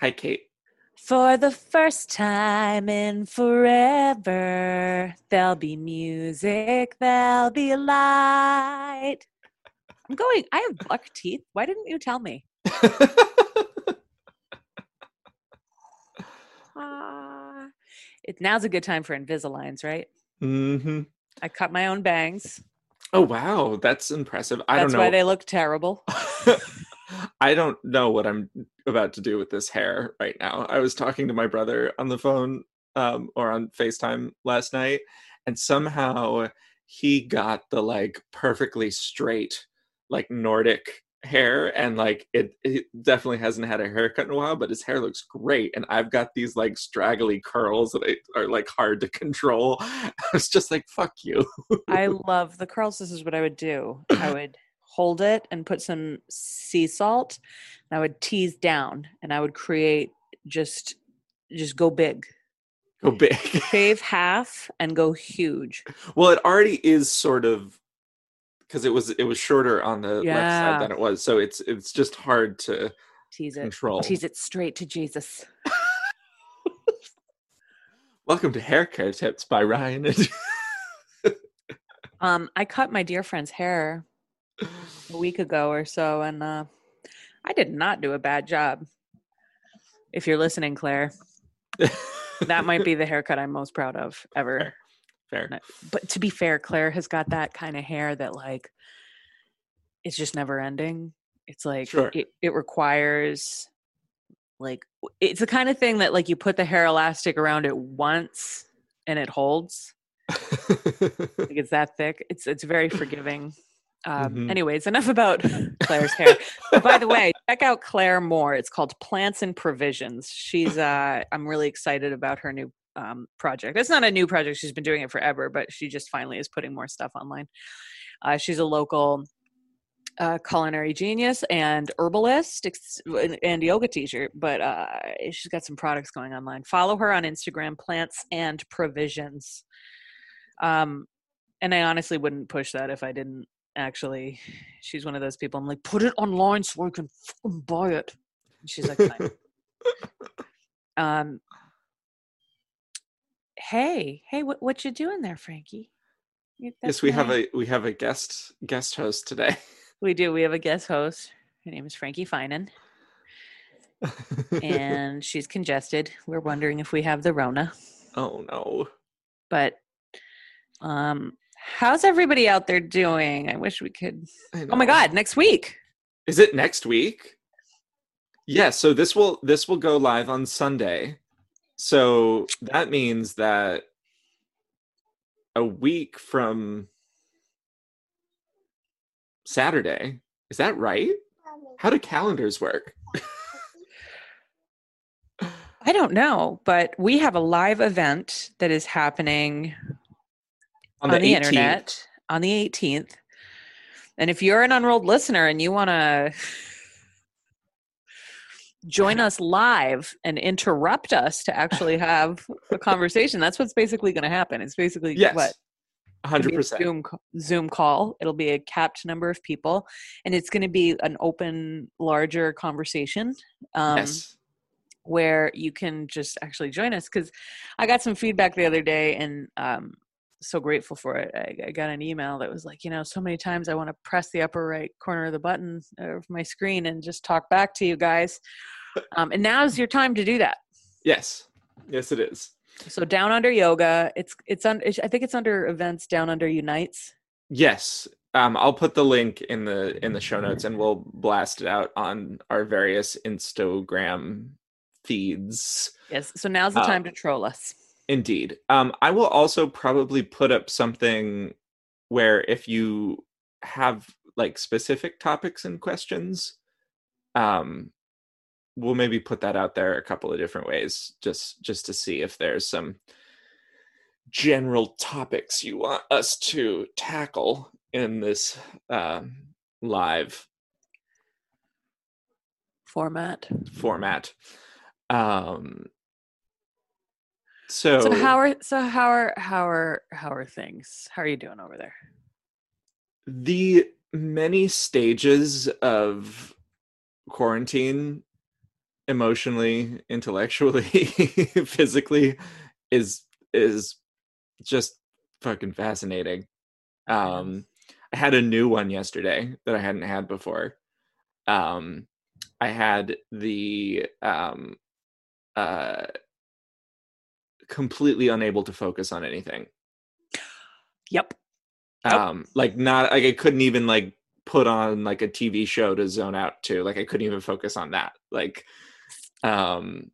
Hi, Kate. For the first time in forever, there'll be music, there'll be light. I'm going, I have buck teeth. Why didn't you tell me? Ah, it, now's a good time for Invisaligns, right? Mm-hmm. I cut my own bangs. Oh wow, that's impressive. I That's don't know. why they look terrible. I don't know what I'm about to do with this hair right now. I was talking to my brother on the phone um, or on FaceTime last night, and somehow he got the like perfectly straight, like Nordic hair, and like it, it definitely hasn't had a haircut in a while, but his hair looks great. And I've got these like straggly curls that I, are like hard to control. I was just like, fuck you. I love the curls. This is what I would do. I would hold it and put some sea salt and I would tease down and I would create just just go big. Go big. Shave half and go huge. Well, it already is sort of because it was it was shorter on the left side than it was, so it's it's just hard to Tease it. control. Tease it straight to Jesus. Welcome to Hair Care Tips by Ryan. Um, I cut my dear friend's hair a week ago or so, and uh, I did not do a bad job. If you're listening, Claire, that might be the haircut I'm most proud of ever. Fair. No, But to be fair, Claire has got that kind of hair that like it's just never ending. It's like Sure. it, it requires like it's the kind of thing that like you put the hair elastic around it once and it holds. Like it's that thick. It's it's very forgiving. Um, Mhm. Anyways, enough about Claire's hair. But by the way, check out Claire Moore. It's called Plants and Provisions. She's uh, I'm really excited about her new um, project. It's not a new project; she's been doing it forever, but she just finally is putting more stuff online. Uh, she's a local uh, culinary genius and herbalist and yoga teacher, but uh, she's got some products going online. Follow her on Instagram, Plants and Provisions. Um, and I honestly wouldn't push that if I didn't actually. She's one of those people. I'm like, put it online so I can fucking buy it. And she's like, fine. um, hey, hey, what what you doing there, Frankie? You- yes, that's we have a we have a guest guest host today. We do. We have a guest host. Her name is Frankie Finan, and she's congested. We're wondering if we have the Rona. oh no. But um, how's everybody out there doing? I wish we could. Oh my. God! Next week. Is it next week? Yeah, so this will this will go live on Sunday. So that means that a week from Saturday. Is that right? How do calendars work? I don't know, but we have a live event that is happening on, the, 18th. internet on the 18th. And if you're an unrolled listener and you want to join us live and interrupt us to actually have a conversation, that's what's basically going to happen. It's basically Yes. what a 100%. Zoom Zoom call. It'll be a capped number of people, and it's going to be an open, larger conversation. Um, yes. where you can just actually join us because i got some feedback the other day and um so grateful for it I, I got an email that was like you know so many times i want to press the upper right corner of the button of my screen and just talk back to you guys um, and now's your time to do that Yes. Yes it is. so down under yoga it's it's on i think it's under events down under unites Yes. Um, I'll put the link in the in the show notes and we'll blast it out on our various Instagram feeds. yes so now's the Uh, time to troll us Indeed. Um, I will also probably put up something where if you have like specific topics and questions, um, we'll maybe put that out there a couple of different ways, just just to see if there's some general topics you want us to tackle in this um, live format format. Um, so, so how are so how are how are how are things how are you doing over there the many stages of quarantine emotionally, intellectually, physically is is just fucking fascinating. Um I had a new one yesterday that I hadn't had before. Um I had the um uh completely unable to focus on anything. Yep. Um like not like I couldn't even like put on like a TV show to zone out to. Like I couldn't even focus on that. Like um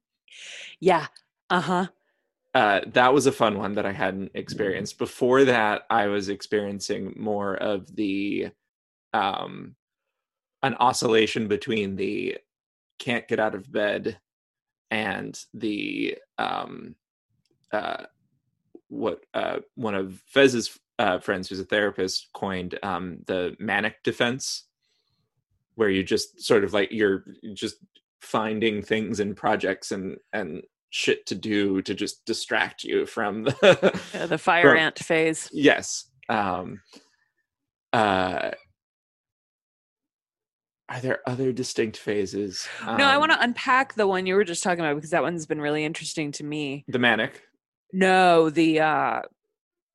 Yeah. Uh-huh. uh, that was a fun one that I hadn't experienced. Before that, I was experiencing more of the um, an oscillation between the can't get out of bed and the um, uh, what uh, one of Fez's uh, friends, who's a therapist, coined um, the manic defense, where you just sort of like you're just finding things and projects and and shit to do to just distract you from the Yeah, the fire From- ant phase. yes um uh are there other distinct phases no, I Um, want to unpack the one you were just talking about because that one's been really interesting to me. the manic No, the uh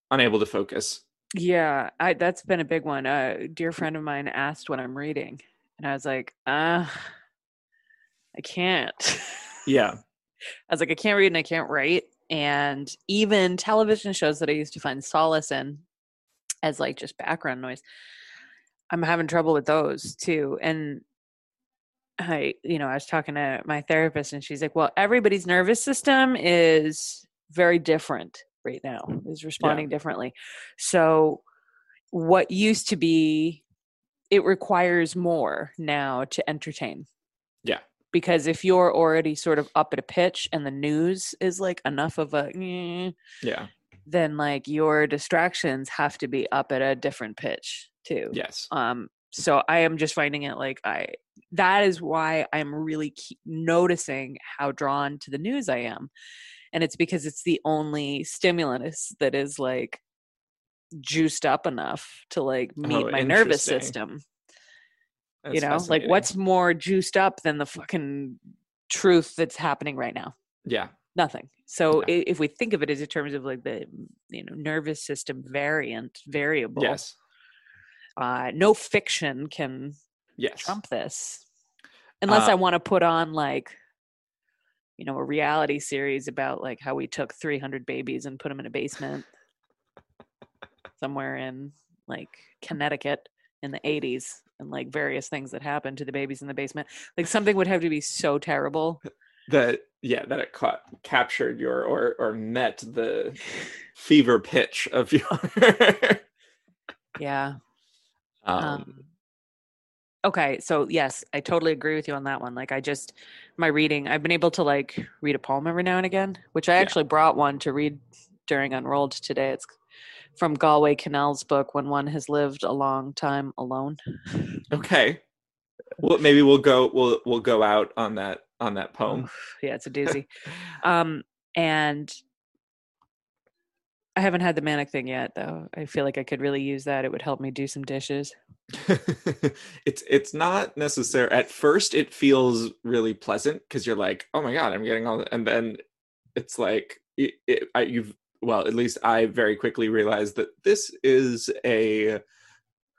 unable to focus yeah, I that's been a big one. A dear friend of mine asked what I'm reading, and I was like, uh I can't. yeah I was like, I can't read and I can't write. And even television shows that I used to find solace in as like just background noise, I'm having trouble with those too. And I, you know, I was talking to my therapist and she's like, well, everybody's nervous system is very different right now, is responding differently. So what used to be, it requires more now to entertain. Yeah. Because if you're already sort of up at a pitch and the news is like enough of a yeah. then like your distractions have to be up at a different pitch too. Yes. Um so i am just finding it like i that is why i'm really noticing how drawn to the news i am and it's because it's the only stimulus that is like juiced up enough to like meet Oh, my nervous system. That's you know like what's more juiced up than the fucking truth that's happening right now? Yeah. Nothing. So Yeah. if we think of it as in terms of like the you know nervous system variant variable yes. uh no fiction can yes. trump this. Unless Uh, i want to put on like you know a reality series about like how we took 300 babies and put them in a basement somewhere in like connecticut in the 80s and like various things that happened to the babies in the basement. Like something would have to be so terrible. That yeah that it caught captured your or or met the fever pitch of your yeah. Um, um, okay so yes i totally agree with you on that one like i just my reading i've been able to like read a poem every now and again which i Yeah. actually brought one to read during unrolled today it's from Galway Kinnell's book when one has lived a long time alone. Okay. Well maybe we'll go we'll we'll go out on that on that poem. Oof, yeah it's a doozy. Um and i haven't had the manic thing yet though. I feel like i could really use that. It would help me do some dishes. It's it's not necessary at first it feels really pleasant because you're like oh my god i'm getting all and then it's like it, it, I, you've well at least i very quickly realized that this is a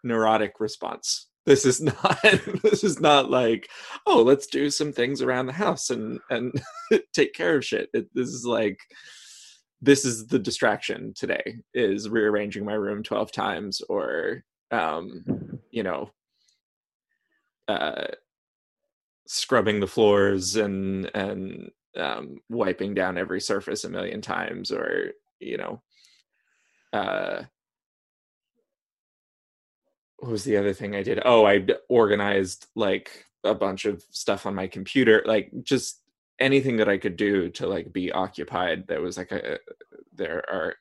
neurotic response. This is not this is not like oh let's do some things around the house and and take care of shit. It, this is like this is the distraction today is rearranging my room 12 times or um you know uh scrubbing the floors and and um wiping down every surface a million times or you know uh what was the other thing i did? Oh i organized like a bunch of stuff on my computer like just anything that i could do to like be occupied that was like a there are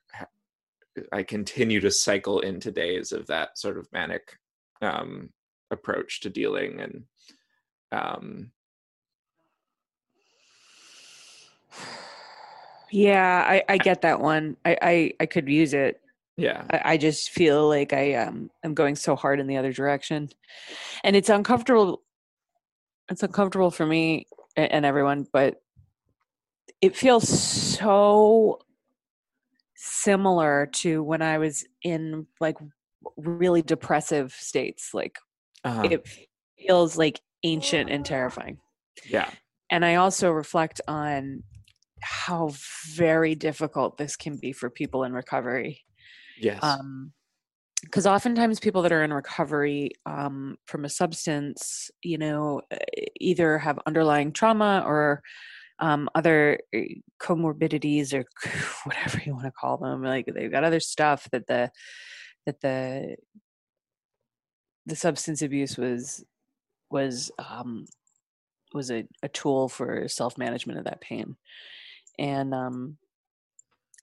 i continue to cycle into days of that sort of manic um approach to dealing and um yeah i i get that one. I i, I could use it. Yeah. I, I just feel like I um I'm going so hard in the other direction, and it's uncomfortable. It's uncomfortable for me and everyone, but it feels so similar to when I was in like really depressive states. Like uh-huh. it feels like ancient and terrifying. Yeah. And I also reflect on how very difficult this can be for people in recovery. Yes. Um, because oftentimes people that are in recovery um, from a substance, you know, either have underlying trauma or um, other eh, comorbidities or whatever you want to call them. Like they've got other stuff that the that the the substance abuse was was um, was a, a tool for self management of that pain, and um,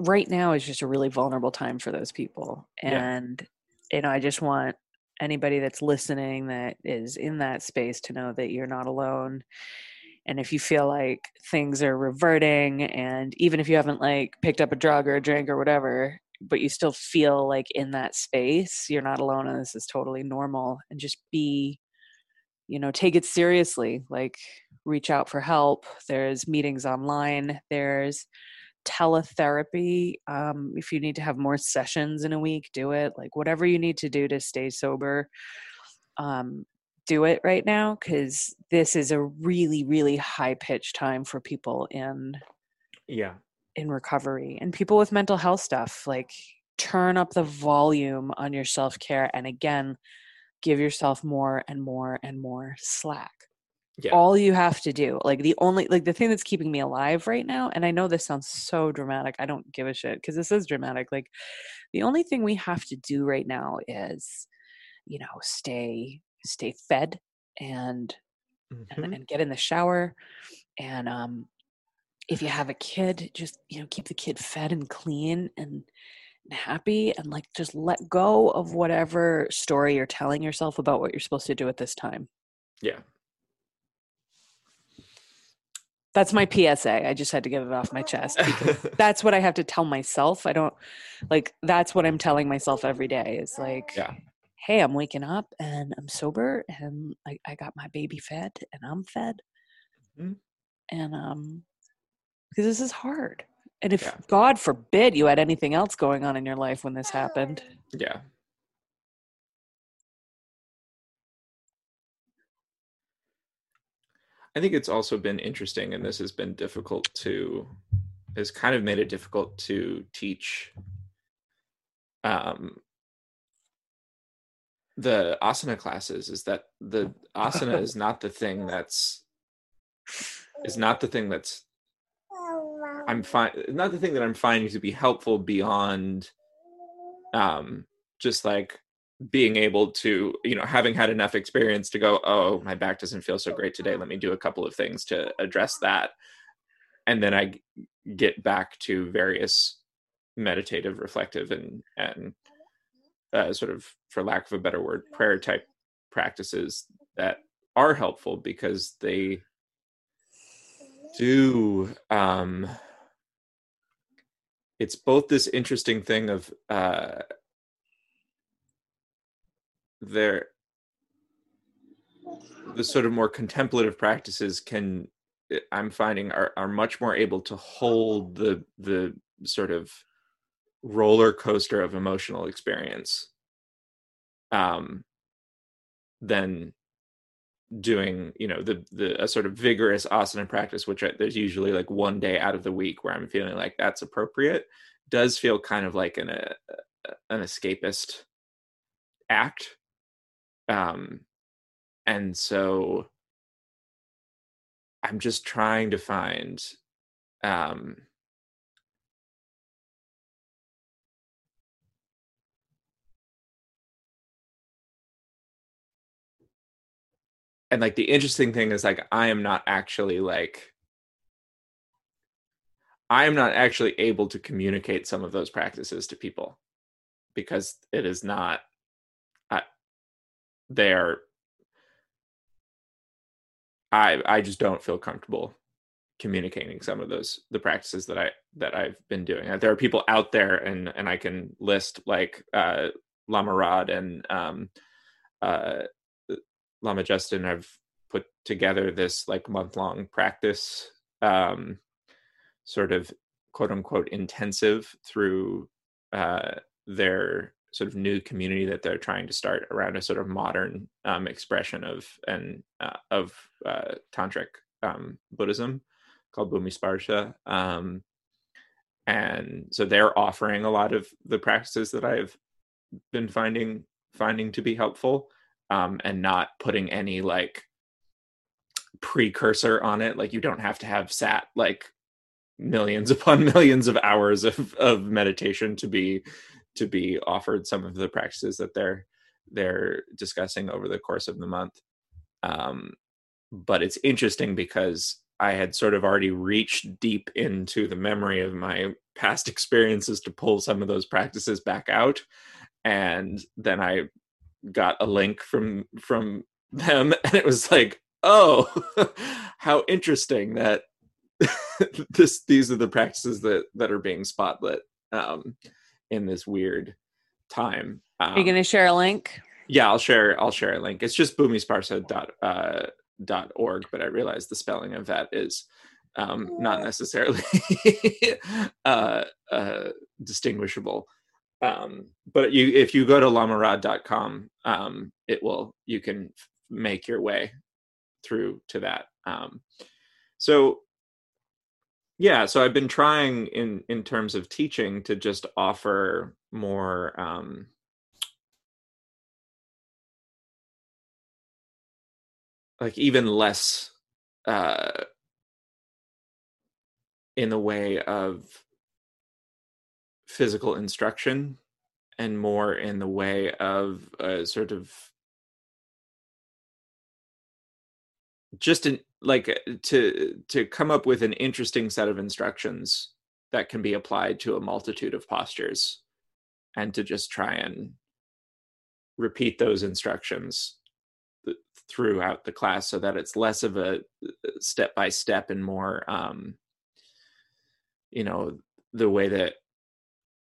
right now is just a really vulnerable time for those people. And. You know, I just want anybody that's listening that is in that space to know that you're not alone and if you feel like things are reverting and even if you haven't like picked up a drug or a drink or whatever but you still feel like in that space you're not alone and this is totally normal and just be you know take it seriously like reach out for help. There's meetings online. There's teletherapy um, if you need to have more sessions in a week do it like whatever you need to do to stay sober um, do it right now because this is a really really high pitched time for people in yeah. in recovery and people with mental health stuff like turn up the volume on your self-care and again give yourself more and more and more slack yeah. all you have to do like the only like the thing that's keeping me alive right now and i know this sounds so dramatic i don't give a shit because this is dramatic like the only thing we have to do right now is you know stay stay fed and mm-hmm. and, and, get in the shower and um if you have a kid just you know keep the kid fed and clean and, and happy and like just let go of whatever story you're telling yourself about what you're supposed to do at this time yeah that's my PSA. I just had to get it off my chest because that's what I have to tell myself. I don't like that's what I'm telling myself every day is like yeah hey, I'm waking up and I'm sober and I, I got my baby fed and I'm fed. Mm-hmm. And um because this is hard. And if yeah. God forbid you had anything else going on in your life when this happened. Yeah. I think it's also been interesting, and this has been difficult to, has kind of made it difficult to teach um, the asana classes is that the asana is not the thing that's is not the thing that's I'm fine not the thing that I'm finding to be helpful beyond um just like being able to you know having had enough experience to go oh my back doesn't feel so great today let me do a couple of things to address that and then I get back to various meditative reflective and and uh, sort of, for lack of a better word, prayer type practices that are helpful because they do. Um, it's both this interesting thing of uh, there the sort of more contemplative practices can eh, i'm finding are, are much more able to hold the the sort of roller coaster of emotional experience um than doing you know the the a sort of vigorous asana practice which I, there's usually like one day out of the week where i'm feeling like that's appropriate does feel kind of like an a, an escapist act um and so i'm just trying to find um and like the interesting thing is like i am not actually like i am not actually able to communicate some of those practices to people because it is not they are i i just don't feel comfortable communicating some of those the practices that i that i've been doing. There are people out there and and i can list like uh lama rod and um uh Lama Justin, I've put together this like month long practice um, sort of quote unquote intensive through uh, their sort of new community that they're trying to start around a sort of modern um, expression of and uh, of uh, tantric um, Buddhism called Bhumisparsha. Um, and so they're offering a lot of the practices that I've been finding finding to be helpful, um, and not putting any like precursor on it. Like you don't have to have sat like millions upon millions of hours of, of meditation to be to be offered some of the practices that they're they're discussing over the course of the month. Um, but it's interesting because I had sort of already reached deep into the memory of my past experiences to pull some of those practices back out. And then I got a link from from them and it was like, oh, how interesting that this these are the practices that that are being spotlit um in this weird time. Um, are you going to share a link? Yeah, I'll share. I'll share a link. It's just bhumisparsha dot uh, dot org, but I realize the spelling of that is um, not necessarily uh, uh, distinguishable. Um, but you, if you go to lamarod.com, um, it will you can make your way through to that. Um, so yeah, so I've been trying in in terms of teaching to just offer more um, like even less uh in the way of physical instruction and more in the way of a sort of just in like uh, to to come up with an interesting set of instructions that can be applied to a multitude of postures and to just try and repeat those instructions throughout the class so that it's less of a step by step and more um you know the way that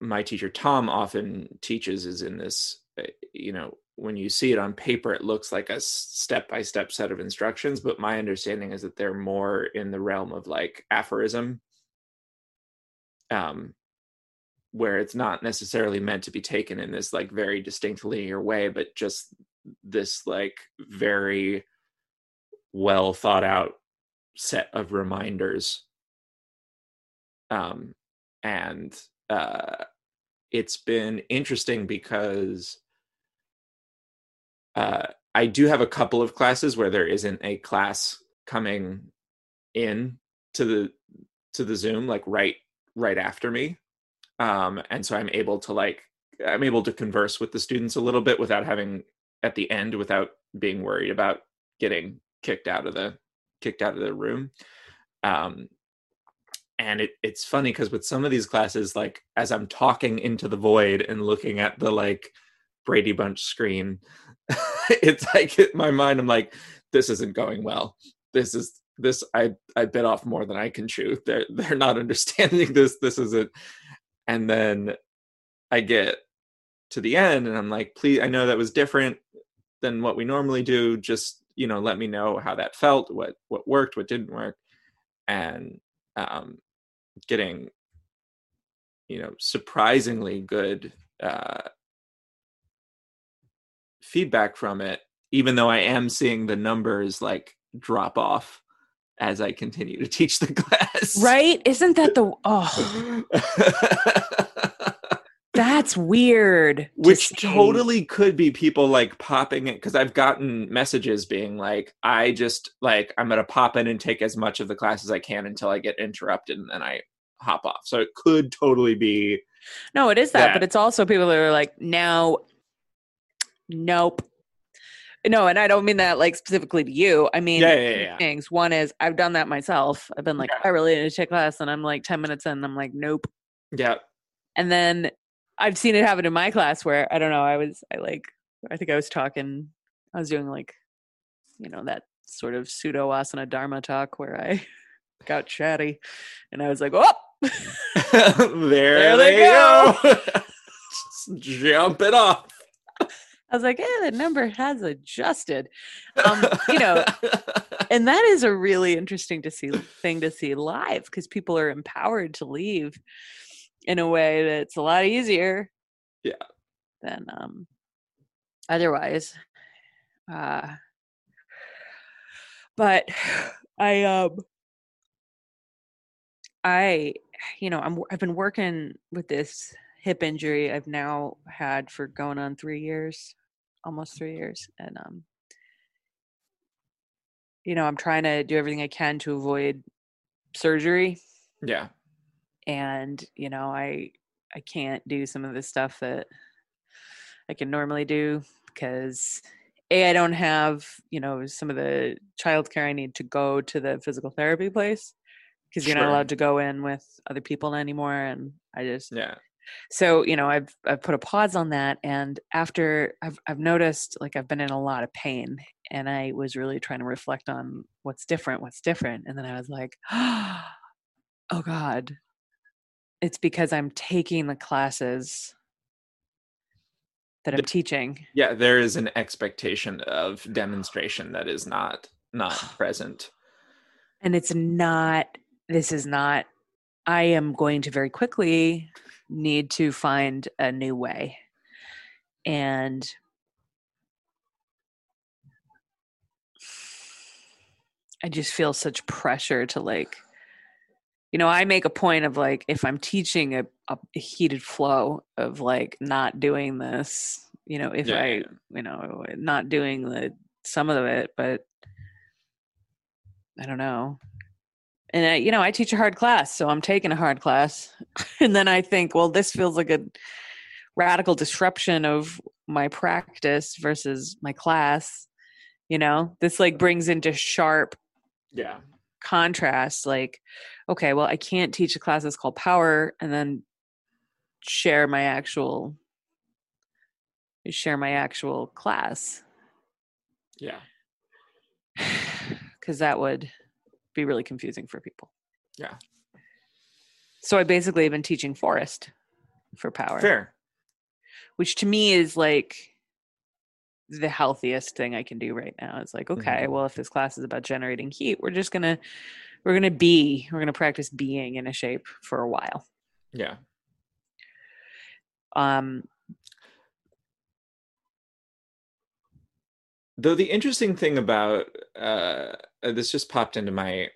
my teacher Tom often teaches is in this uh, you know when you see it on paper it looks like a step by step set of instructions but my understanding is that they're more in the realm of like aphorism. Um where it's not necessarily meant to be taken in this like very distinct linear way but just this like very well thought out set of reminders. Um and uh it's been interesting because uh I do have a couple of classes where there isn't a class coming in to the to the Zoom like right right after me. Um and so I'm able to like I'm able to converse with the students a little bit without having at the end without being worried about getting kicked out of the kicked out of the room um and it, it's funny because with some of these classes like as i'm talking into the void and looking at the like brady bunch screen it's like in my mind i'm like this isn't going well. This is this i i bit off more than i can chew. They're they're not understanding this this isn't and then i get to the end and i'm like please i know that was different than what we normally do. Just you know let me know how that felt what what worked what didn't work and um getting you know surprisingly good uh feedback from it even though i am seeing the numbers like drop off as i continue to teach the class right isn't that the oh That's weird. Which to totally could be people like popping it because I've gotten messages being like, I just like I'm gonna pop in and take as much of the class as I can until I get interrupted and then I hop off. So it could totally be No, it is that, that. but it's also people that are like, no, nope. No, and I don't mean that like specifically to you. I mean yeah, yeah, yeah. things. One is I've done that myself. I've been like, I really need to take class, and I'm like 10 minutes in, and I'm like, nope. Yeah. And then I've seen it happen in my class where I don't know, I was I like I think I was talking I was doing like you know that sort of pseudo asana dharma talk where I got chatty and I was like, "Oh, there, there they, go." go. Jump it off. I was like, yeah, the number has adjusted." Um, you know, and that is a really interesting to see thing to see live because people are empowered to leave in a way that's a lot easier. Yeah. Than um, otherwise. Uh, but I um I you know, I'm I've been working with this hip injury I've now had for going on 3 years, almost 3 years and um you know, I'm trying to do everything I can to avoid surgery yeah. and you know, I I can't do some of the stuff that I can normally do because a I don't have you know some of the childcare I need to go to the physical therapy place because you're not allowed to go in with other people anymore, and I just Yeah. So you know I've I've put a pause on that, and after I've I've noticed like I've been in a lot of pain, and I was really trying to reflect on what's different, what's different, and then I was like, oh God, it's because I'm taking the classes that I'm teaching. Yeah, there is an expectation of demonstration that is not not present. and it's not this is not i am going to very quickly need to find a new way. And i just feel such pressure to like you know i make a point of like if i'm teaching a, a heated flow of like not doing this you know if Yeah, i yeah, you know not doing the some of it but i don't know and I, you know i teach a hard class so i'm taking a hard class and then i think well this feels like a radical disruption of my practice versus my class you know this like brings into sharp yeah. contrast like okay well i can't teach a class that's called power and then share my actual share my actual class Yeah. because that would be really confusing for people Yeah. so i basically have been teaching Forrest for power Fair. which to me is like the healthiest thing I can do right now. It's like, okay, Mhm. well, if this class is about generating heat, we're just gonna we're gonna be, we're gonna practice being in a shape for a while. Yeah. Um, Though the interesting thing about uh uh, this just popped into my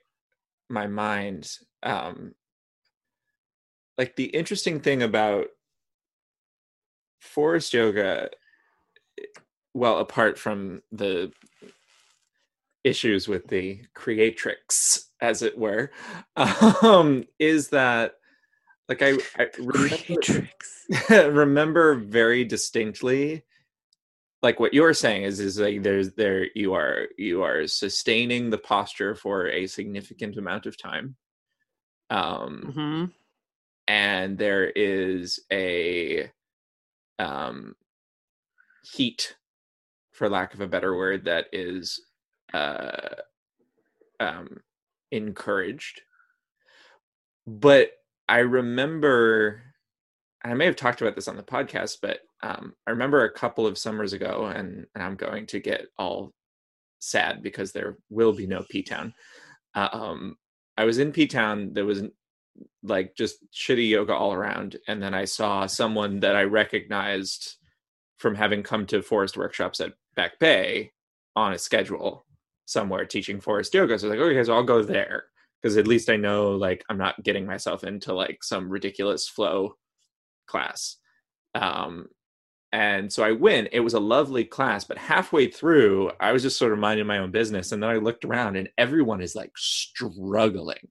my mind um like the interesting thing about Forrest yoga eh, well apart from the issues with the creatrix as it were um is that like i, I remember, remember very distinctly like what you're saying is is like there's there you are you are sustaining the posture for a significant amount of time um Mhm. and there is a um heat for lack of a better word that is uh um encouraged but i remember i may have talked about this on the podcast but um i remember a couple of summers ago and, and i'm going to get all sad because there will be no p-town. Um i was in p-town there was like just shitty yoga all around and then i saw someone that i recognized from having come to Forrest workshops at back bay on a schedule somewhere teaching Forrest yoga. So I was like okay so i'll go there because at least i know like i'm not getting myself into like some ridiculous flow class um and so i went it was a lovely class but halfway through i was just sort of minding my own business and then i looked around and everyone is like struggling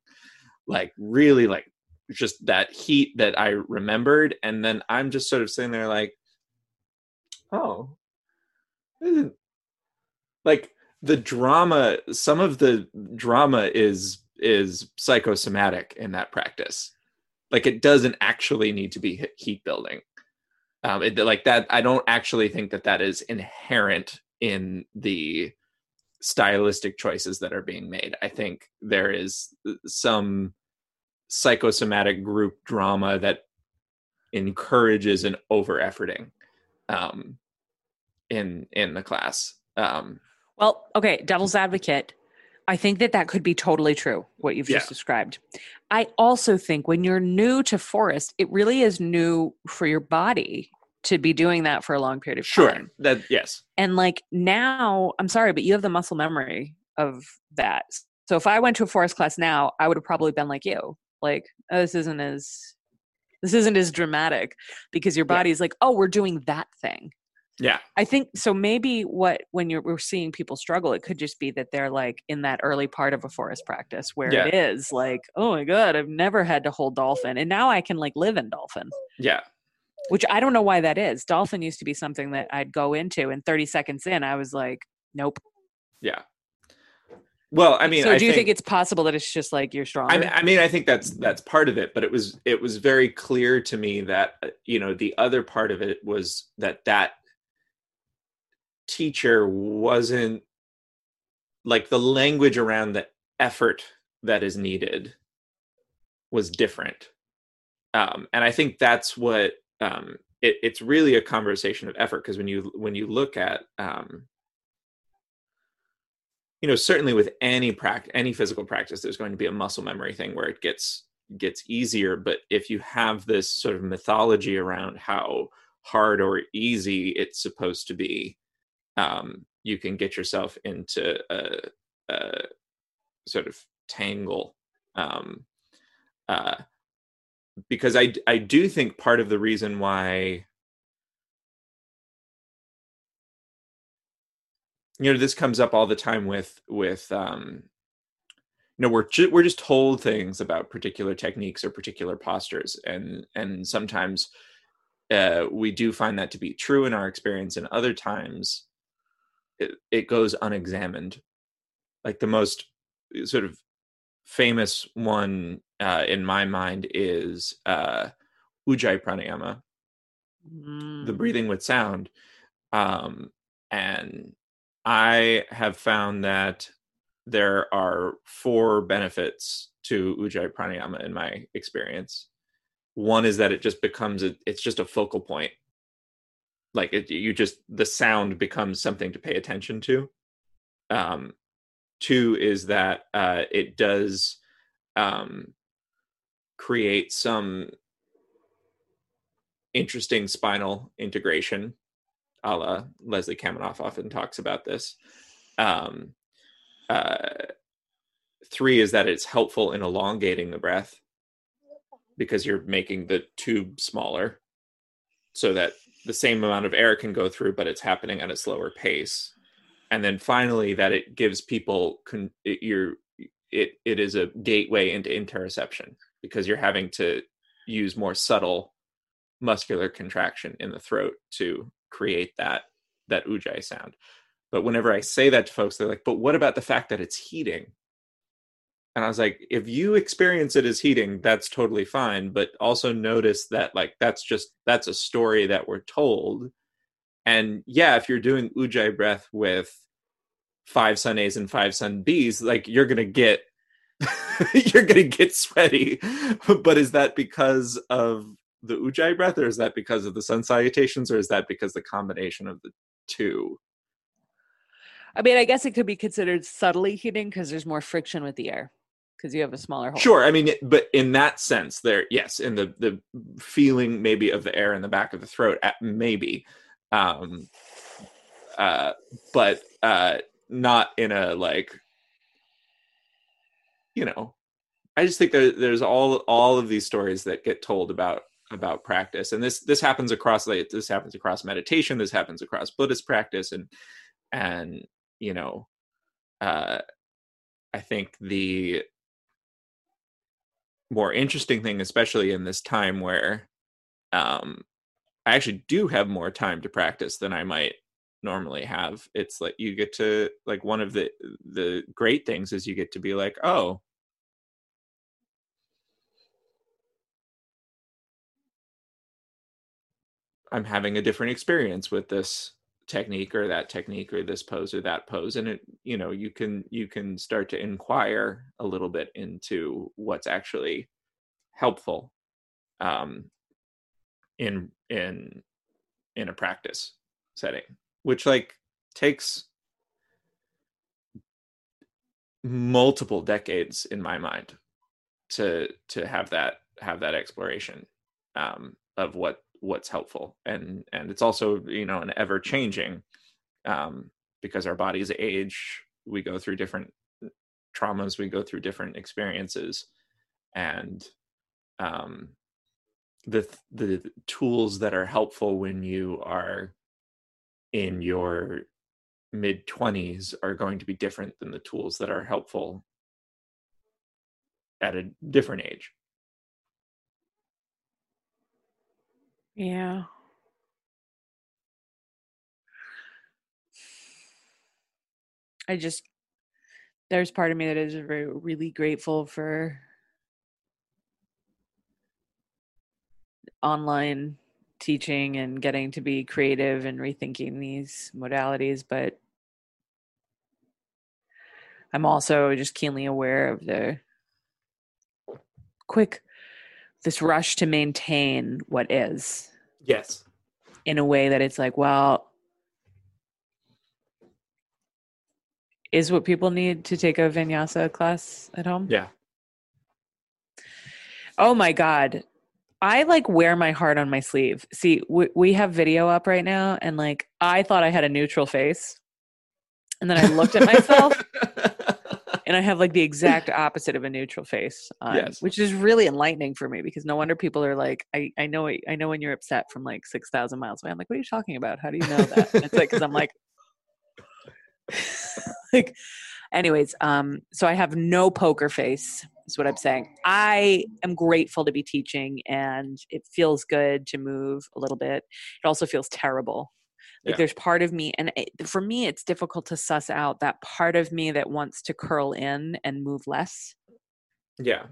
like really like just that heat that I remembered. And then I'm just sort of sitting there like, oh, like the drama, some of the drama is is psychosomatic in that practice. Like it doesn't actually need to be heat building. Um, it, like that, I don't actually think that that is inherent in the stylistic choices that are being made. I think there is uh, some psychosomatic group drama that encourages an over efforting um, in in the class um Well, okay, devil's advocate. I think that that could be totally true, what you've just described. I also think when you're new to Forrest, it really is new for your body to be doing that for a long period of sure time. Sure. That yes And like now, I'm sorry, but you have the muscle memory of that. So if I went to a Forrest class now, I would have probably been like you. Like, oh, this isn't as this isn't as dramatic because your Yeah. body's like, oh, we're doing that thing. Yeah I think so. Maybe what when you're we're seeing people struggle, it could just be that they're like in that early part of a Forrest practice where Yeah. it is like, oh my god, I've never had to hold dolphin, and now I can like live in dolphin, yeah which I don't know why that is. Dolphin used to be something that I'd go into, and 30 seconds in, I was like, nope. yeah well i mean so I do you think, it's possible that it's just like you're strong? I mean, I mean, I think that's that's part of it, but it was it was very clear to me that uh, you know the other part of it was that that teacher wasn't like the language around the effort that is needed was different, um, and I think that's what um, it, it's really a conversation of effort because when you when you look at um, you know certainly with any practice any physical practice there's going to be a muscle memory thing where it gets gets easier but if you have this sort of mythology around how hard or easy it's supposed to be um, you can get yourself into a, a sort of tangle um, uh, because I I do think part of the reason why you know this comes up all the time with with um you know we're ju- we're just told things about particular techniques or particular postures and and sometimes uh we do find that to be true in our experience and other times it, it goes unexamined. Like the most uh, sort of famous one uh in my mind is uh ujjayi pranayama the Mm. breathing with sound um and i have found that there are four benefits to ujjayi pranayama in my experience. One is that it just becomes a, it's just a focal point like it, you just the sound becomes something to pay attention to um two is that uh it does um create some interesting spinal integration a la Leslie Kaminoff often talks about this. Um, uh, three is that it's helpful in elongating the breath because you're making the tube smaller so that the same amount of air can go through, but it's happening at a slower pace. And then finally, that it gives people con- it, you're, it it is a gateway into interoception because you're having to use more subtle muscular contraction in the throat to create that that ujjayi sound. But whenever I say that to folks, they're like, "But what about the fact that it's heating?" And I was like, "If you experience it as heating, that's totally fine. But also notice that like that's just that's a story that we're told. And yeah, if you're doing ujjayi breath with five sun A's and five sun B's, like you're gonna get you're gonna get sweaty. but is that because of the ujjayi breath, or is that because of the sun salutations, or is that because the combination of the two? I mean, I guess it could be considered subtly heating because there's more friction with the air because you have a smaller hole. Sure, I mean, but in that sense, there, yes, in the the feeling maybe of the air in the back of the throat, maybe, um, uh, but uh, not in a like, you know, I just think that there's all all of these stories that get told about about practice, and this this happens across like this happens across meditation, this happens across Buddhist practice, and and you know, uh, I think the more interesting thing, especially in this time where um, I actually do have more time to practice than I might normally have. It's like you get to like one of the the great things is you get to be like, oh, I'm having a different experience with this technique or that technique or this pose or that pose and it you know you can you can start to inquire a little bit into what's actually helpful um in in in a practice setting which like takes multiple decades in my mind to to have that have that exploration um, of what what's helpful. And and it's also you know an ever changing um, because our bodies age we go through different traumas we go through different experiences. And um, the the tools that are helpful when you are in your mid 20s are going to be different than the tools that are helpful at a different age yeah. I just there's part of me that is really grateful for online teaching and getting to be creative and rethinking these modalities but i'm also just keenly aware of the quick this rush to maintain what is yes. in a way that it's like well is what people need to take a vinyasa class at home? Yeah. Oh my god. I like wear my heart on my sleeve. See, we, we have video up right now, and like I thought I had a neutral face, and then I looked at myself, and I have like the exact opposite of a neutral face, on, Yes. which is really enlightening for me because no wonder people are like, I I know I know when you're upset from like six thousand miles away. I'm like, what are you talking about? How do you know that? And it's like because I'm like, like, anyways, um, so I have no poker face is what I'm saying. I am grateful to be teaching and it feels good to move a little bit. It also feels terrible. Like Yeah. there's part of me, and it, for me, it's difficult to suss out that part of me that wants to curl in and move less yeah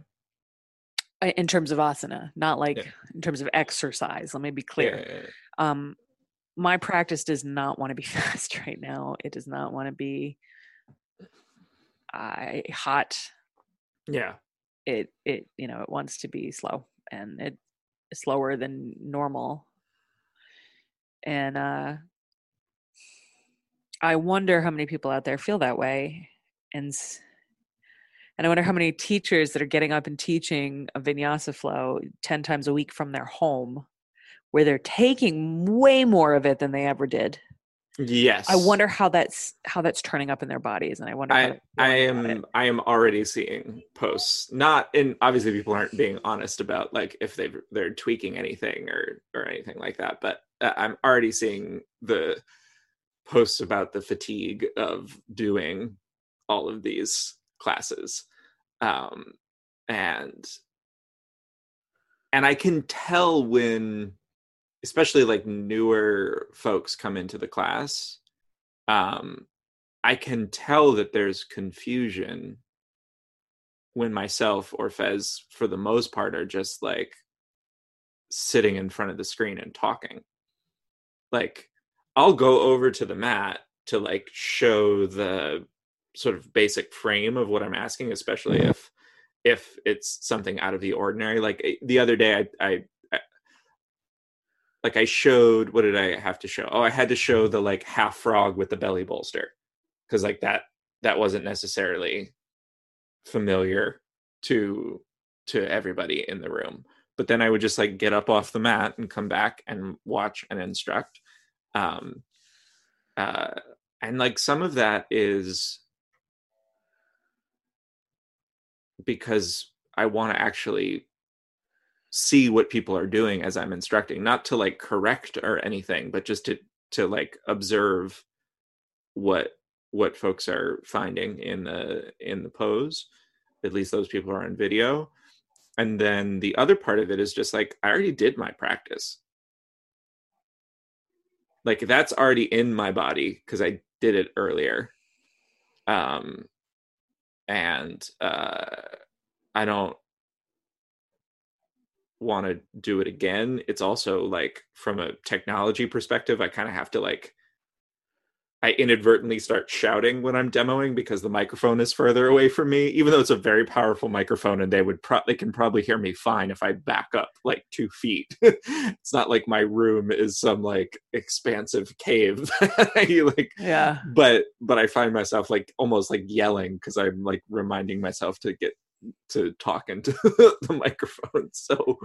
in terms of asana, not like Yeah. in terms of exercise. Let me be clear. yeah. Um, my practice does not want to be fast right now. It does not want to be uh, hot yeah it it you know it wants to be slow and it slower than normal and uh i wonder how many people out there feel that way and and i wonder how many teachers that are getting up and teaching a vinyasa flow 10 times a week from their home where they're taking way more of it than they ever did yes i wonder how that's how that's turning up in their bodies and i wonder I, I feeling about it. am I am already seeing posts not and obviously people aren't being honest about like if they they're tweaking anything or or anything like that but uh, I'm already seeing the posts about the fatigue of doing all of these classes um and and I can tell when especially like newer folks come into the class um I can tell that there's confusion when myself or Fez, for the most part, are just like sitting in front of the screen and talking. Like, I'll go over to the mat to like show the sort of basic frame of what I'm asking, especially if if it's something out of the ordinary. Like eh, the other day, I, I, I like I showed what did I have to show? Oh, I had to show the like half frog with the belly bolster because like that that wasn't necessarily familiar to to everybody in the room but then i would just like get up off the mat and come back and watch and instruct um uh and like some of that is because i want to actually see what people are doing as i'm instructing not to like correct or anything but just to to like observe what what folks are finding in the in the pose. At least those people are on video. And then the other part of it is just like i already did my practice like that's already in my body because i did it earlier. Um and uh i don't want to do it again. It's also like from a technology perspective i kind of have to like I inadvertently start shouting when I'm demoing because the microphone is further away from me, even though it's a very powerful microphone and they would pro- they can probably hear me fine if I back up like two feet. it's not like my room is some like expansive cave. like Yeah. but but I find myself like almost like yelling because I'm like reminding myself to get to talk into the microphone. So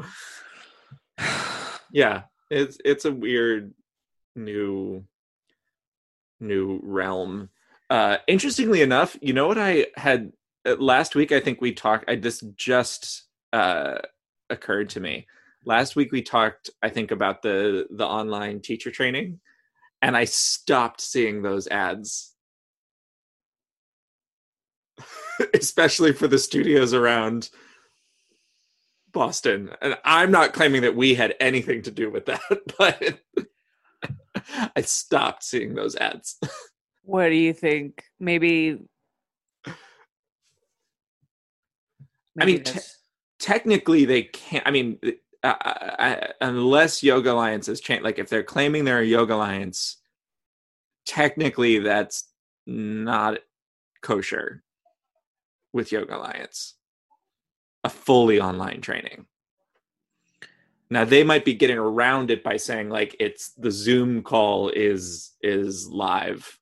yeah, it's it's a weird new new realm. Uh interestingly enough, you know what I had uh, last week I think we talked I this just uh occurred to me. Last week we talked I think about the the online teacher training and I stopped seeing those ads. Especially for the studios around Boston. And I'm not claiming that we had anything to do with that, but I stopped seeing those ads. What do you think? Maybe. I mean, maybe that's- Technically, they can't. I mean, I, unless Yoga Alliance has changed, like if they're claiming they're a Yoga Alliance, technically that's not kosher with Yoga Alliance. A fully online training. Now they might be getting around it by saying like it's the Zoom call is is live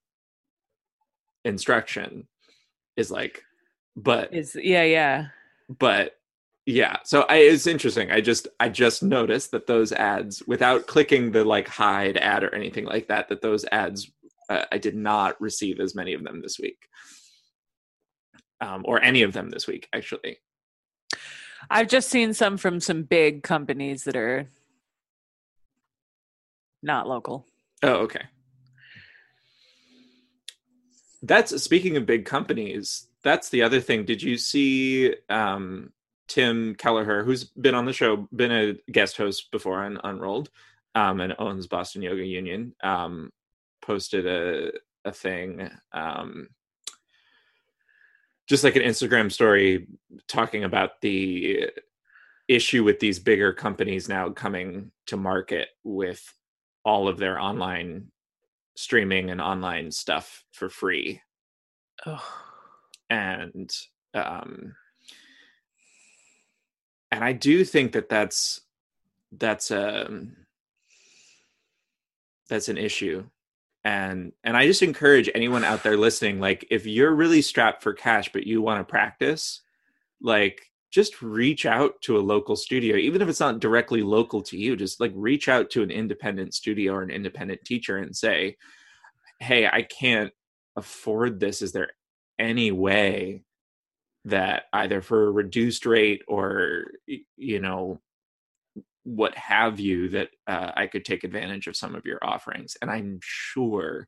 instruction is like but is yeah, yeah. but yeah so I, it's interesting. I just i just noticed that those ads without clicking the like hide ad or anything like that that those ads uh, i did not receive as many of them this week. Um, or any of them this week actually I've just seen some from some big companies that are not local. oh okay that's speaking of big companies that's the other thing did you see um tim kelleher who's been on the show been a guest host before on unrolled um and owns boston yoga union um posted a a thing um just like an instagram story talking about the issue with these bigger companies now coming to market with all of their online streaming and online stuff for free. Oh, and um and i do think that that's that's um that's an issue and and i just encourage anyone out there listening like if you're really strapped for cash but you want to practice like just reach out to a local studio even if it's not directly local to you just like reach out to an independent studio or an independent teacher and say hey i can't afford this. Is there any way that either for a reduced rate or you know what have you that uh, i could take advantage of some of your offerings and i'm sure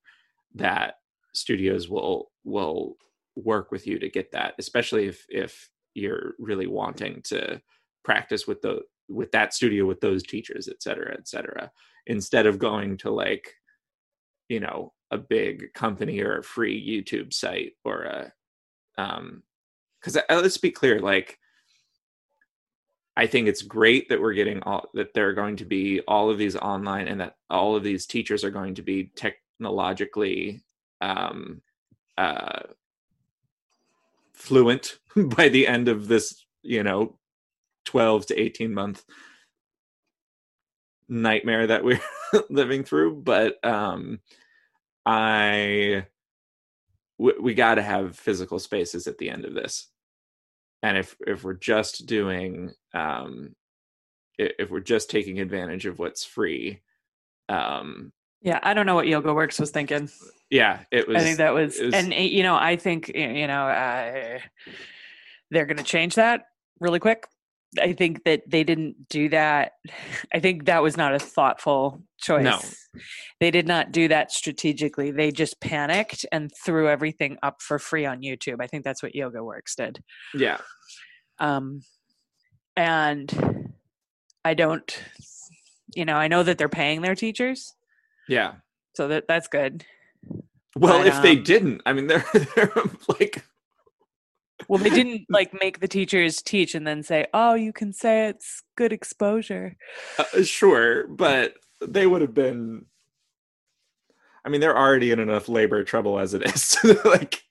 that studios will will work with you to get that especially if if you're really wanting to practice with the with that studio with those teachers et cetera et cetera instead of going to like you know a big company or a free youtube site or a um because let's be clear like i think it's great that we're getting all that there are going to be all of these online and that all of these teachers are going to be technologically um uh fluent by the end of this you know 12 to 18 month nightmare that we're living through. But um i we, we got to have physical spaces at the end of this and if if we're just doing um if we're just taking advantage of what's free um yeah. I don't know what Yoga Works was thinking. yeah it was I think that was, was- and uh, you know, I think you know, uh, they're going to change that really quick. I think that they didn't do that. I think that was not a thoughtful choice. No. They did not do that strategically. They just panicked and threw everything up for free on YouTube. I think that's what Yoga Works did. yeah Um, and I don't, you know, I know that they're paying their teachers, yeah so that that's good. well But, if they um, didn't i mean they're, they're like Well, they didn't like make the teachers teach and then say, "Oh, you can say it's good exposure." Uh, sure, but they would have been. I mean, they're already in enough labor trouble as it is. like,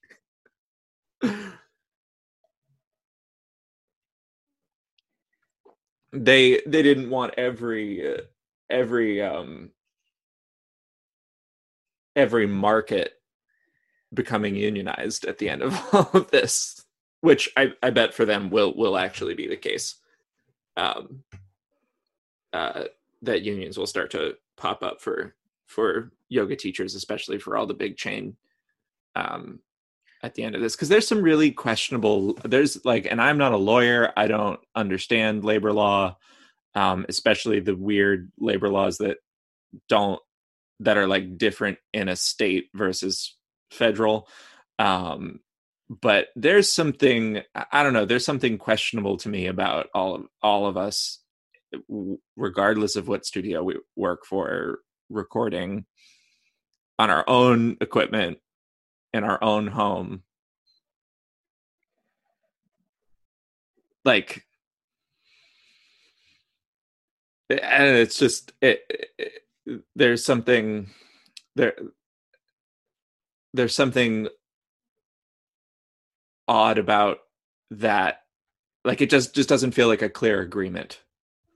they they didn't want every uh, every um every market becoming unionized at the end of all of this, which I, I bet for them will will actually be the case. Um, uh, that unions will start to pop up for for yoga teachers, especially for all the big chain um, at the end of this, because there's some really questionable. There's like, and I'm not a lawyer. I don't understand labor law, um, especially the weird labor laws that don't that are like different in a state versus federal. Um, but there's something I don't know. There's something questionable to me about all of all of us, regardless of what studio we work for, recording on our own equipment in our own home. Like, eh, and it's just it, it there's something there there's something odd about that like it just just doesn't feel like a clear agreement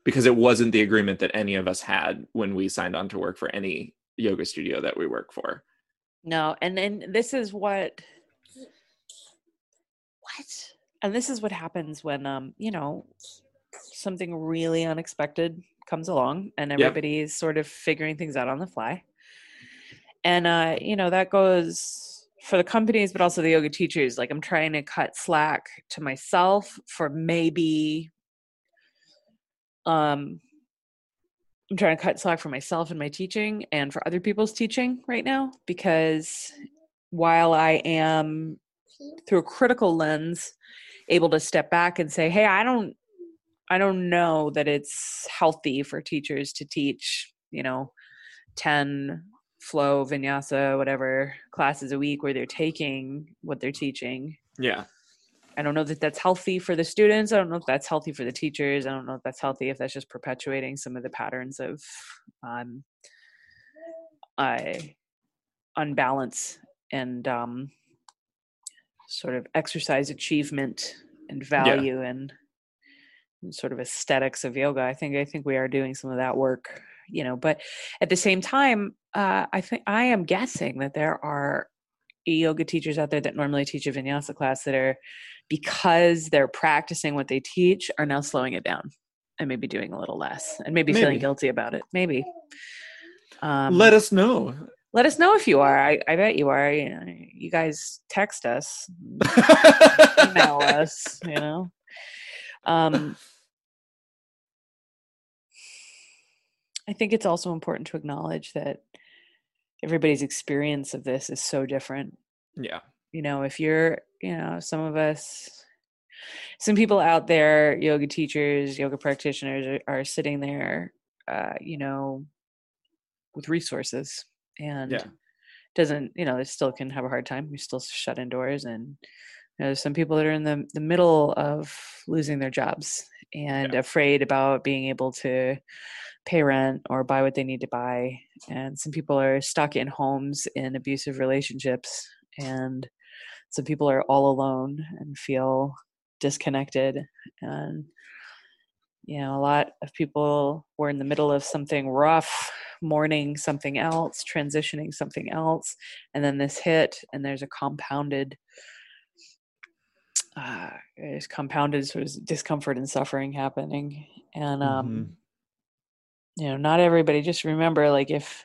because it wasn't the agreement that any of us had when we signed on to work for any yoga studio that we work for. No and then this is what what? And this is what happens when um you know something really unexpected comes along and everybody's yep. sort of figuring things out on the fly. And uh you know that goes for the companies but also the yoga teachers like i'm trying to cut slack to myself for maybe um i'm trying to cut slack for myself and my teaching and for other people's teaching right now because while i am through a critical lens able to step back and say hey i don't i don't know that it's healthy for teachers to teach you know 10 flow vinyasa whatever classes a week where they're taking what they're teaching. Yeah. I don't know that that's healthy for the students. I don't know if that's healthy for the teachers. I don't know if that's healthy if that's just perpetuating some of the patterns of um i unbalance and um sort of exercise achievement and value yeah. and, and sort of aesthetics of yoga. I think i think we are doing some of that work you know but at the same time uh, i think i am guessing that there are yoga teachers out there that normally teach a vinyasa class that are because they're practicing what they teach are now slowing it down and maybe doing a little less and maybe, maybe. feeling guilty about it. Maybe. Um, let us know. let us know if you are. I, I bet you are. You, know, you guys text us email us you know. Um I think it's also important to acknowledge that everybody's experience of this is so different. Yeah. You know, if you're, you know, some of us, some people out there, yoga teachers, yoga practitioners are, are sitting there, uh, you know, with resources and yeah. doesn't, you know, they still can have a hard time. You're still shut indoors. And you know, there's some people that are in the, the middle of losing their jobs and yeah. afraid about being able to pay rent or buy what they need to buy. And some people are stuck in homes in abusive relationships. And some people are all alone and feel disconnected. And, you know, a lot of people were in the middle of something rough, mourning something else, transitioning something else. And then this hit, and there's a compounded uh, there's compounded sort of discomfort and suffering happening. And um, mm-hmm. you know not everybody just remember like if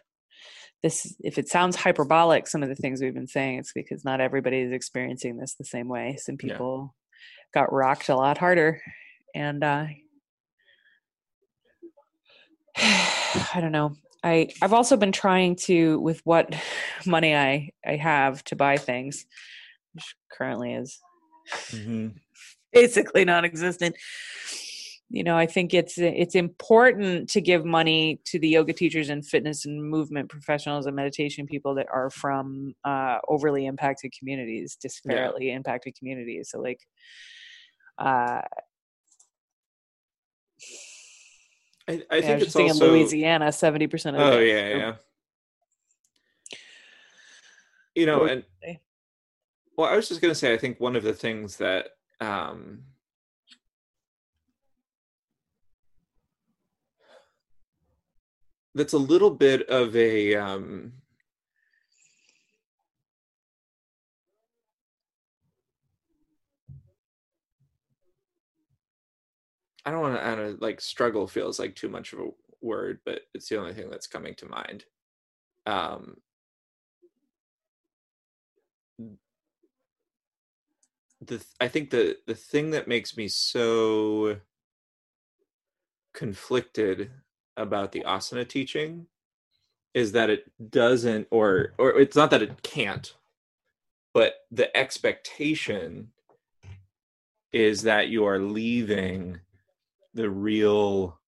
this if it sounds hyperbolic some of the things we've been saying it's because not everybody is experiencing this the same way. Some people yeah. got rocked a lot harder. And uh i don't know. I i've also been trying to with what money i i have to buy things which currently is mm-hmm. basically non-existent you know i think it's it's important to give money to the yoga teachers and fitness and movement professionals and meditation people that are from uh, overly impacted communities disparately yeah. impacted communities so like uh I, I think it's also in Louisiana. Seventy percent of oh yeah yeah you know and? Well i was just going to say i think one of the things that um that's a little bit of a um I don't want to, I don't like struggle feels like too much of a word, but it's the only thing that's coming to mind. Um, the I think the the thing that makes me so conflicted about the asana teaching is that it doesn't or or it's not that it can't but the expectation is that you are leaving the real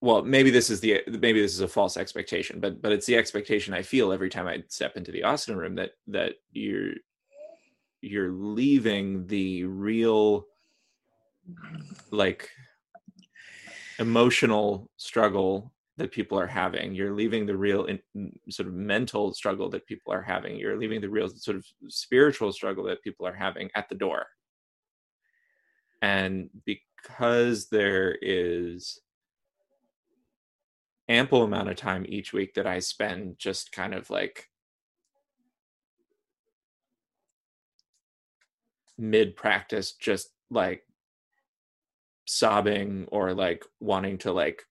well maybe this is the maybe this is a false expectation but but it's the expectation i feel every time i step into the asana room that that you're you're leaving the real like emotional struggle that people are having. You're leaving the real in, sort of mental struggle that people are having. You're leaving the real sort of spiritual struggle that people are having at the door. And because there is ample amount of time each week that i spend just kind of like mid practice just like sobbing or like wanting to like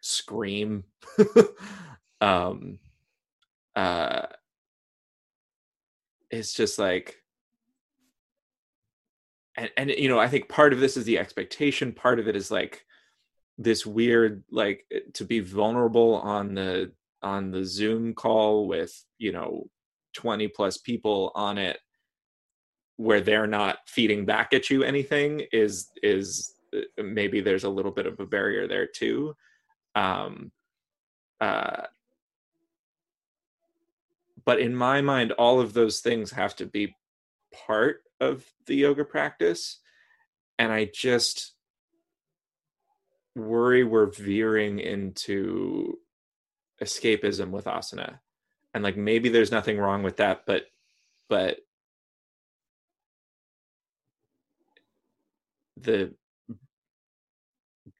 scream. Um uh it's just like and and you know i think part of this is the expectation part of it is like this weird like eh, to be vulnerable on the on the zoom call with you know 20 plus people on it where they're not feeding back at you anything is is uh, maybe there's a little bit of a barrier there too. Um uh but in my mind all of those things have to be part of the yoga practice and i just worry we're veering into escapism with asana. And like maybe there's nothing wrong with that but but the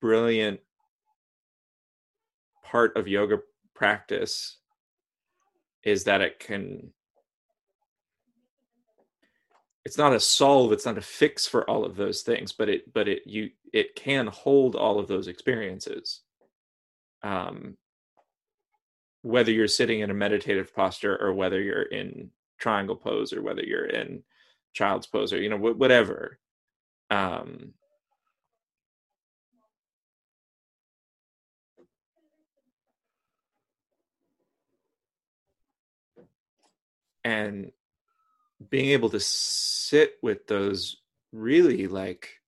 brilliant part of yoga practice is that it can it's not a solve it's not a fix for all of those things but it but it you it can hold all of those experiences. Um whether you're sitting in a meditative posture or whether you're in triangle pose or whether you're in child's pose or you know wh- whatever um and being able to sit with those really like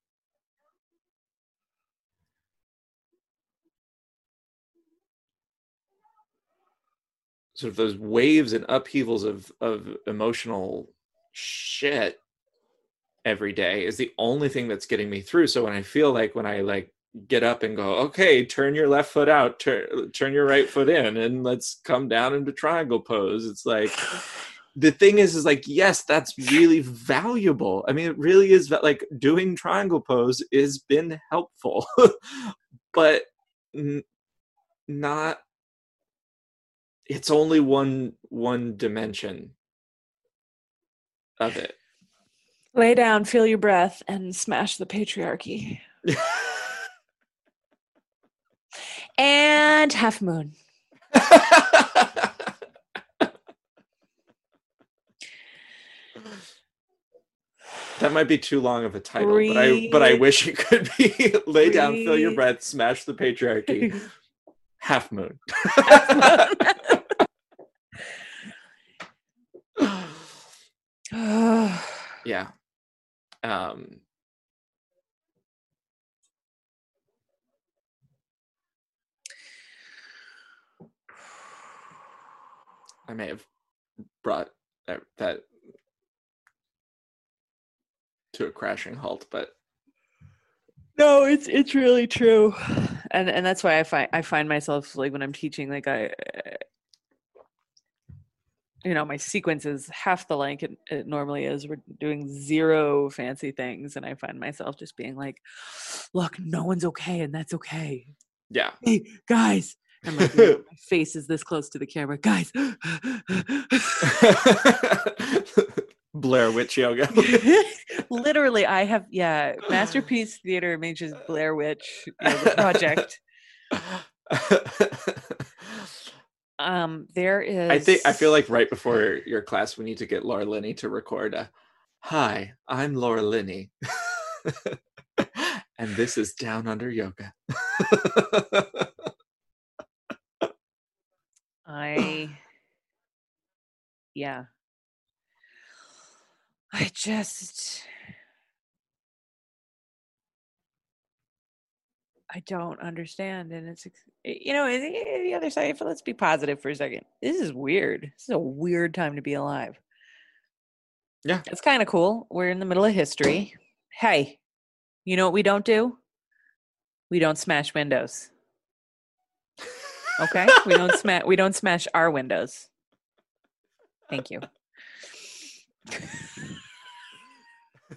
sort of those waves and upheavals of of emotional shit every day is the only thing that's getting me through. So when i feel like when i like get up and go okay turn your left foot out turn turn your right foot in and let's come down into triangle pose it's like the thing is is like yes that's really valuable i mean it really is va- like doing triangle pose has been helpful but n- not it's only one one dimension of it Lay down, feel your breath, and smash the patriarchy. And half moon. that might be too long of a title but i but i wish it could be lay down fill your breath smash the patriarchy half moon. Yeah. Um i may have brought that, that to a crashing halt but no, it's it's really true. and and that's why I find I find myself like when I'm teaching, like I, uh, you know, my sequence is half the length it, it normally is. We're doing zero fancy things, and I find myself just being like, "Look, no one's okay, and that's okay." Yeah. Hey, guys. And like, you know, my face is this close to the camera, guys. Blair Witch yoga. Literally, I have yeah, Masterpiece Theater Images Blair Witch Yoga Project. Um, there is. I think I feel like right before your class, we need to get Laura Linney to record a. Hi, I'm Laura Linney, and this is Down Under Yoga. I. Yeah. I just. I don't understand, and it's you know the, the other side. Let's be positive for a second. This is weird. This is a weird time to be alive. Yeah. it's kind of cool. We're in the middle of history. Hey, you know what we don't do? We don't smash windows. Okay, we don't smash. We don't smash our windows. Thank you.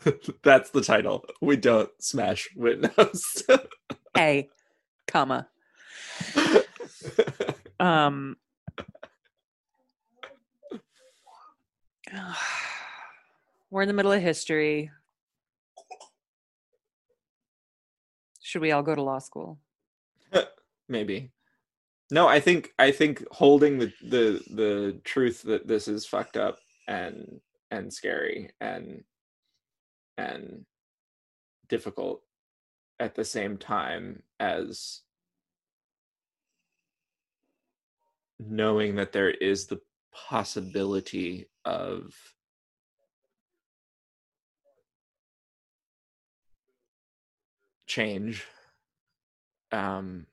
That's the title. We don't smash windows. A, comma. Um. We're in the middle of history. Should we all go to law school? Maybe. No, I think I think holding the the the truth that this is fucked up and and scary and and difficult at the same time as knowing that there is the possibility of change um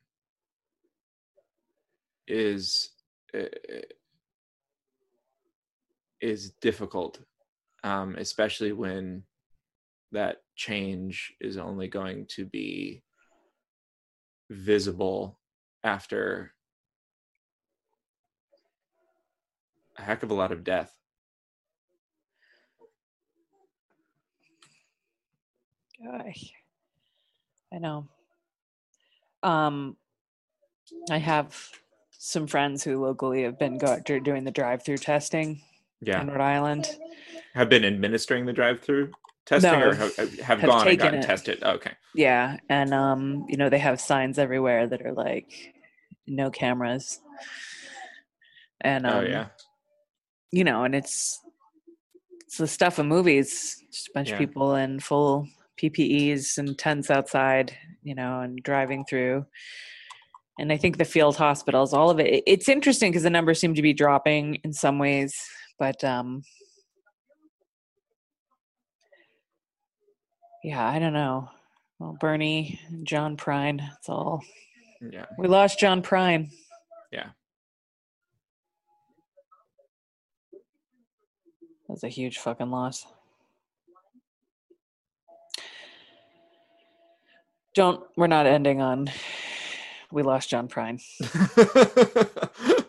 is uh, is difficult um especially when that change is only going to be visible after a heck of a lot of death. Gosh, I know. Um, I have some friends who locally have been go- doing the drive-through testing Yeah. in Rhode Island. Have been administering the drive-through testing No, or have, have have gone and gotten it. tested? Okay. Yeah, and um, you know they have signs everywhere that are like no cameras, and um, oh yeah. you know, and it's it's the stuff of movies. Just a bunch Yeah. of people in full PPEs and tents outside, you know, and driving through. And I think the field hospitals, all of it. it- It's interesting because the numbers seem to be dropping in some ways, but um, yeah, I don't know. Well, Bernie, John Prine, it's all. Yeah. We lost John Prine. Yeah. That's a huge fucking loss. Don't we're not ending on we lost John Prine.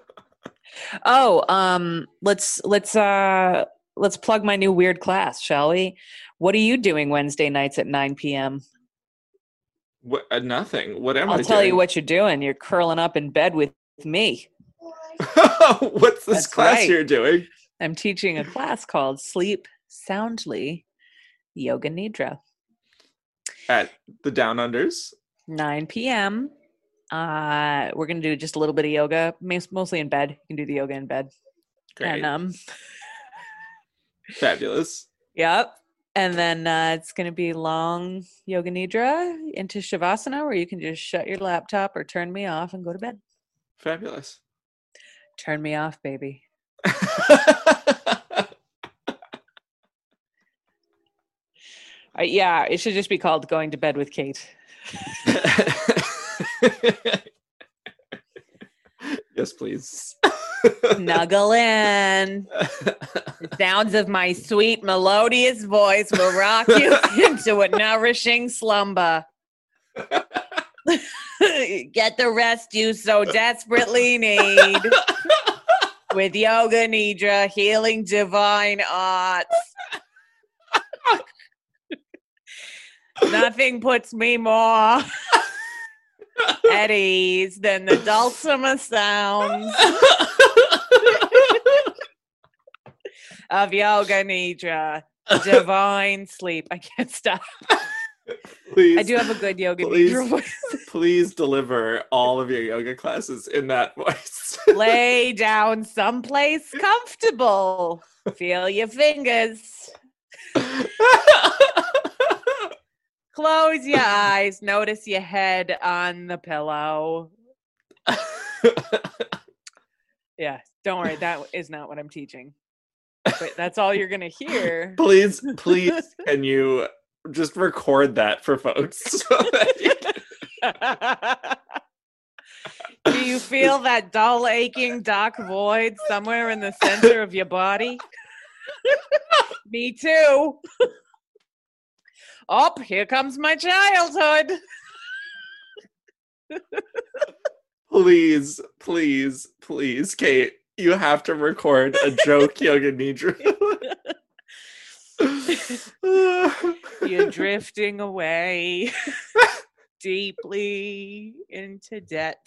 Oh, um let's let's uh let's plug my new weird class, shall we? What are you doing Wednesday nights at 9 p.m.? what, uh, nothing. What am I I'll tell you what you're doing. You're curling up in bed with me. What's this That's class right. you're doing? I'm teaching a class called Sleep Soundly Yoga Nidra. At the Down Unders. 9 p.m. Uh, we're gonna do just a little bit of yoga, mostly in bed. You can do the yoga in bed. Great. And um, Fabulous. yep. And then uh, it's gonna be long yoga nidra into shavasana, where you can just shut your laptop or turn me off and go to bed. Fabulous. Turn me off, baby. Uh, yeah, it should just be called going to bed with Kate. yes, please. Snuggle in. The sounds of my sweet, melodious voice will rock you into a nourishing slumber. Get the rest you so desperately need with Yoga Nidra, healing divine arts. Nothing puts me more at ease than the dulcimer sounds of Yoga Nidra. Divine sleep. I can't stop. please, I do have a good Yoga please. Nidra voice. please deliver all of your yoga classes in that voice. Lay down someplace comfortable. Feel your fingers. Close your eyes. Notice your head on the pillow. Yeah, don't worry. That is not what I'm teaching. But that's all you're going to hear. please, please, can you just record that for folks? So that can- Do you feel that dull, aching, dark void somewhere in the center of your body? Me too. Oh, here comes my childhood. please, please, please, Kate, you have to record a joke yoga nidra. You're drifting away deeply into debt.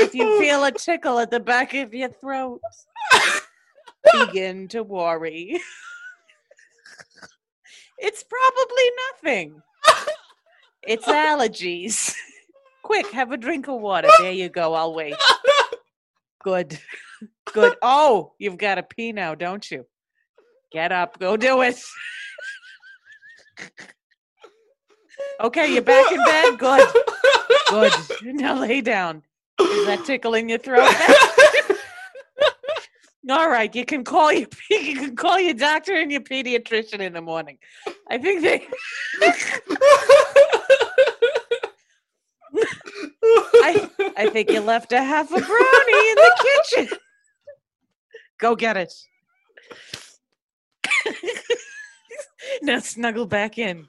If you feel a tickle at the back of your throat, begin to worry. It's probably nothing. It's allergies. Quick, have a drink of water. There you go. I'll wait. Good. Good. Oh, you've got to pee now, don't you? Get up. Go do it. Okay, you're back in bed. Good. Good. Now lay down. Is that tickling your throat? All right, you can call your you can call your doctor and your pediatrician in the morning. I think they I I think you left a half a brownie in the kitchen. Go get it. now snuggle back in.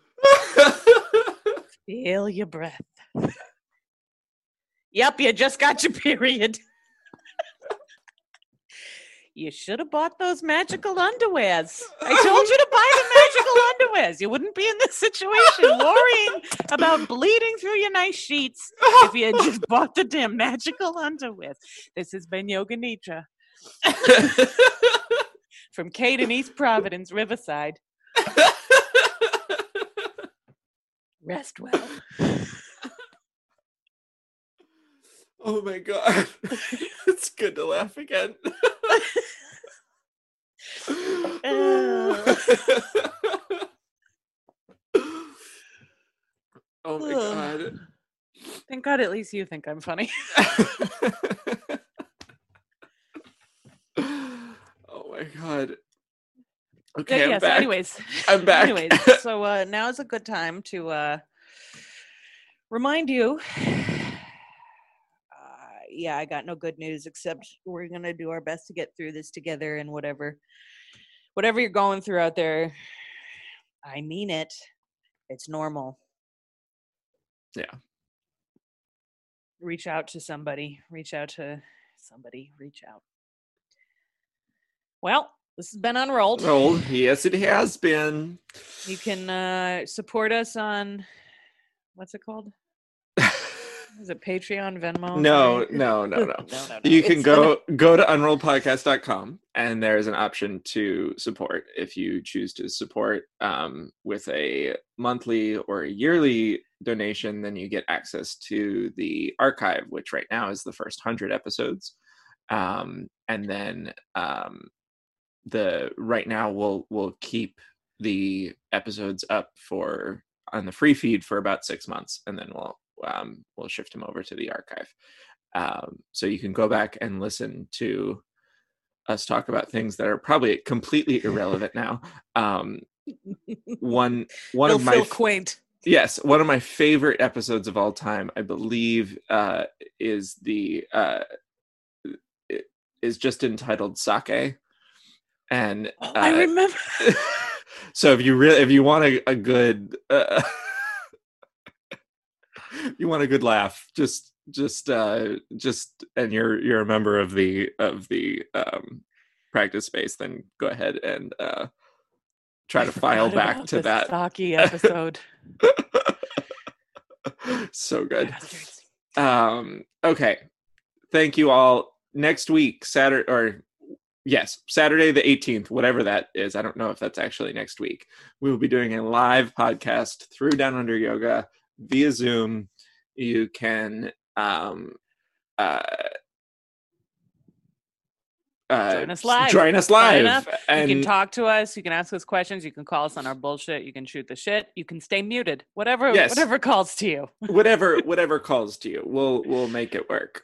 Feel your breath. Yep, you just got your period. you should have bought those magical underwears. I told you to buy the magical underwears. You wouldn't be in this situation worrying about bleeding through your nice sheets if you had just bought the damn magical underwears. This has been Yoga Nidra from Kate in East Providence, Riverside. Rest well. Oh my god. it's good to laugh again. oh my god. Thank God at least you think I'm funny. oh my god. Okay, I'm yeah, so back. anyways. I'm back. Anyways, so uh, now is a good time to uh, remind you. Yeah, I got no good news except we're gonna do our best to get through this together and whatever, whatever you're going through out there. I mean it. It's normal. Yeah. Reach out to somebody. Reach out to somebody. Reach out. Well, this has been unrolled. Oh, yes, it has been. You can uh, support us on what's it called? Is it Patreon, Venmo? No, no, no, no. no, no, no. You can It's- go go to unrolledpodcast.com and there's an option to support if you choose to support um, with a monthly or a yearly donation then you get access to the archive which right now is the first 100 episodes um, and then um, the right now we'll we'll keep the episodes up for on the free feed for about six months and then we'll um, we'll shift them over to the archive um, so you can go back and listen to us talk about things that are probably completely irrelevant now um, one one They'll of my feel quaint. yes one of my favorite episodes of all time i believe uh, is the uh, is just entitled sake and Oh, I uh, remember. So if you really if you want a, a good uh, you want a good laugh, just just uh just and you're you're a member of the of the um practice space, then go ahead and uh try to file back to that Saki episode. so good. Um, okay. Thank you all. Next week, Saturday or yes, Saturday the 18th, whatever that is. I don't know if that's actually next week. We will be doing a live podcast through Down Under Yoga via Zoom. You can um uh uh, Join us live. Join us live. And you can talk to us. You can ask us questions. You can call us on our bullshit. You can shoot the shit. You can stay muted. Whatever. Yes. Whatever calls to you. whatever whatever calls to you. We'll we'll make it work.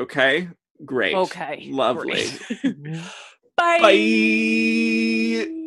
Okay? Great. Okay. Lovely. great. Bye. Bye.